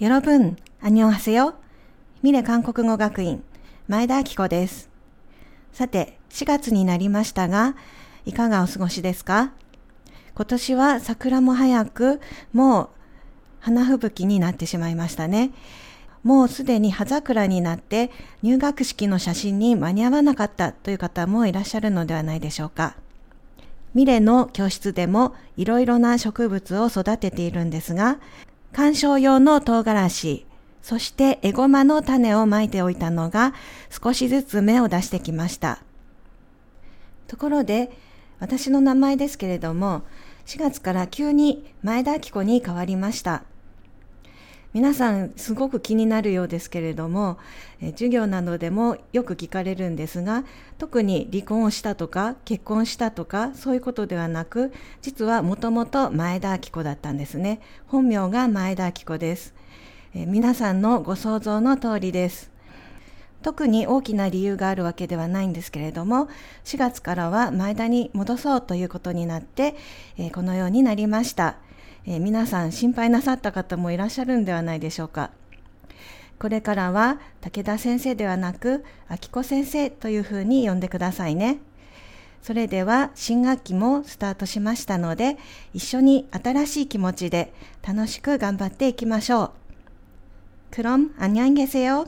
여러분, 안녕하세요. 미래韓国語学院前田明子です。さて、4月になりましたが、いかがお過ごしですか今年は桜も早く、もう花吹雪になってしまいましたね。もうすでに葉桜になって入学式の写真に間に合わなかったという方もいらっしゃるのではないでしょうか。ミレの教室でもいろいろな植物を育てているんですが、 観賞用の唐辛子、そしてエゴマの種をまいておいたのが少しずつ芽を出してきました。ところで、私の名前ですけれども、4月から急に前田明子に変わりました。皆さんすごく気になるようですけれども、え授業などでもよく聞かれるんですが、特に離婚をしたとか結婚したとかそういうことではなく、実はもともと前田明子だったんですね。本名が前田明子です。え皆さんのご想像の通りです。特に大きな理由があるわけではないんですけれども、4月からは前田に戻そうということになって、えこのようになりました。え皆さん心配なさった方もいらっしゃるんではないでしょうか。これからは武田先生ではなく、秋子先生というふうに呼んでくださいね。それでは新学期もスタートしましたので、一緒に新しい気持ちで楽しく頑張っていきましょう。 그럼 안녕히 계세요.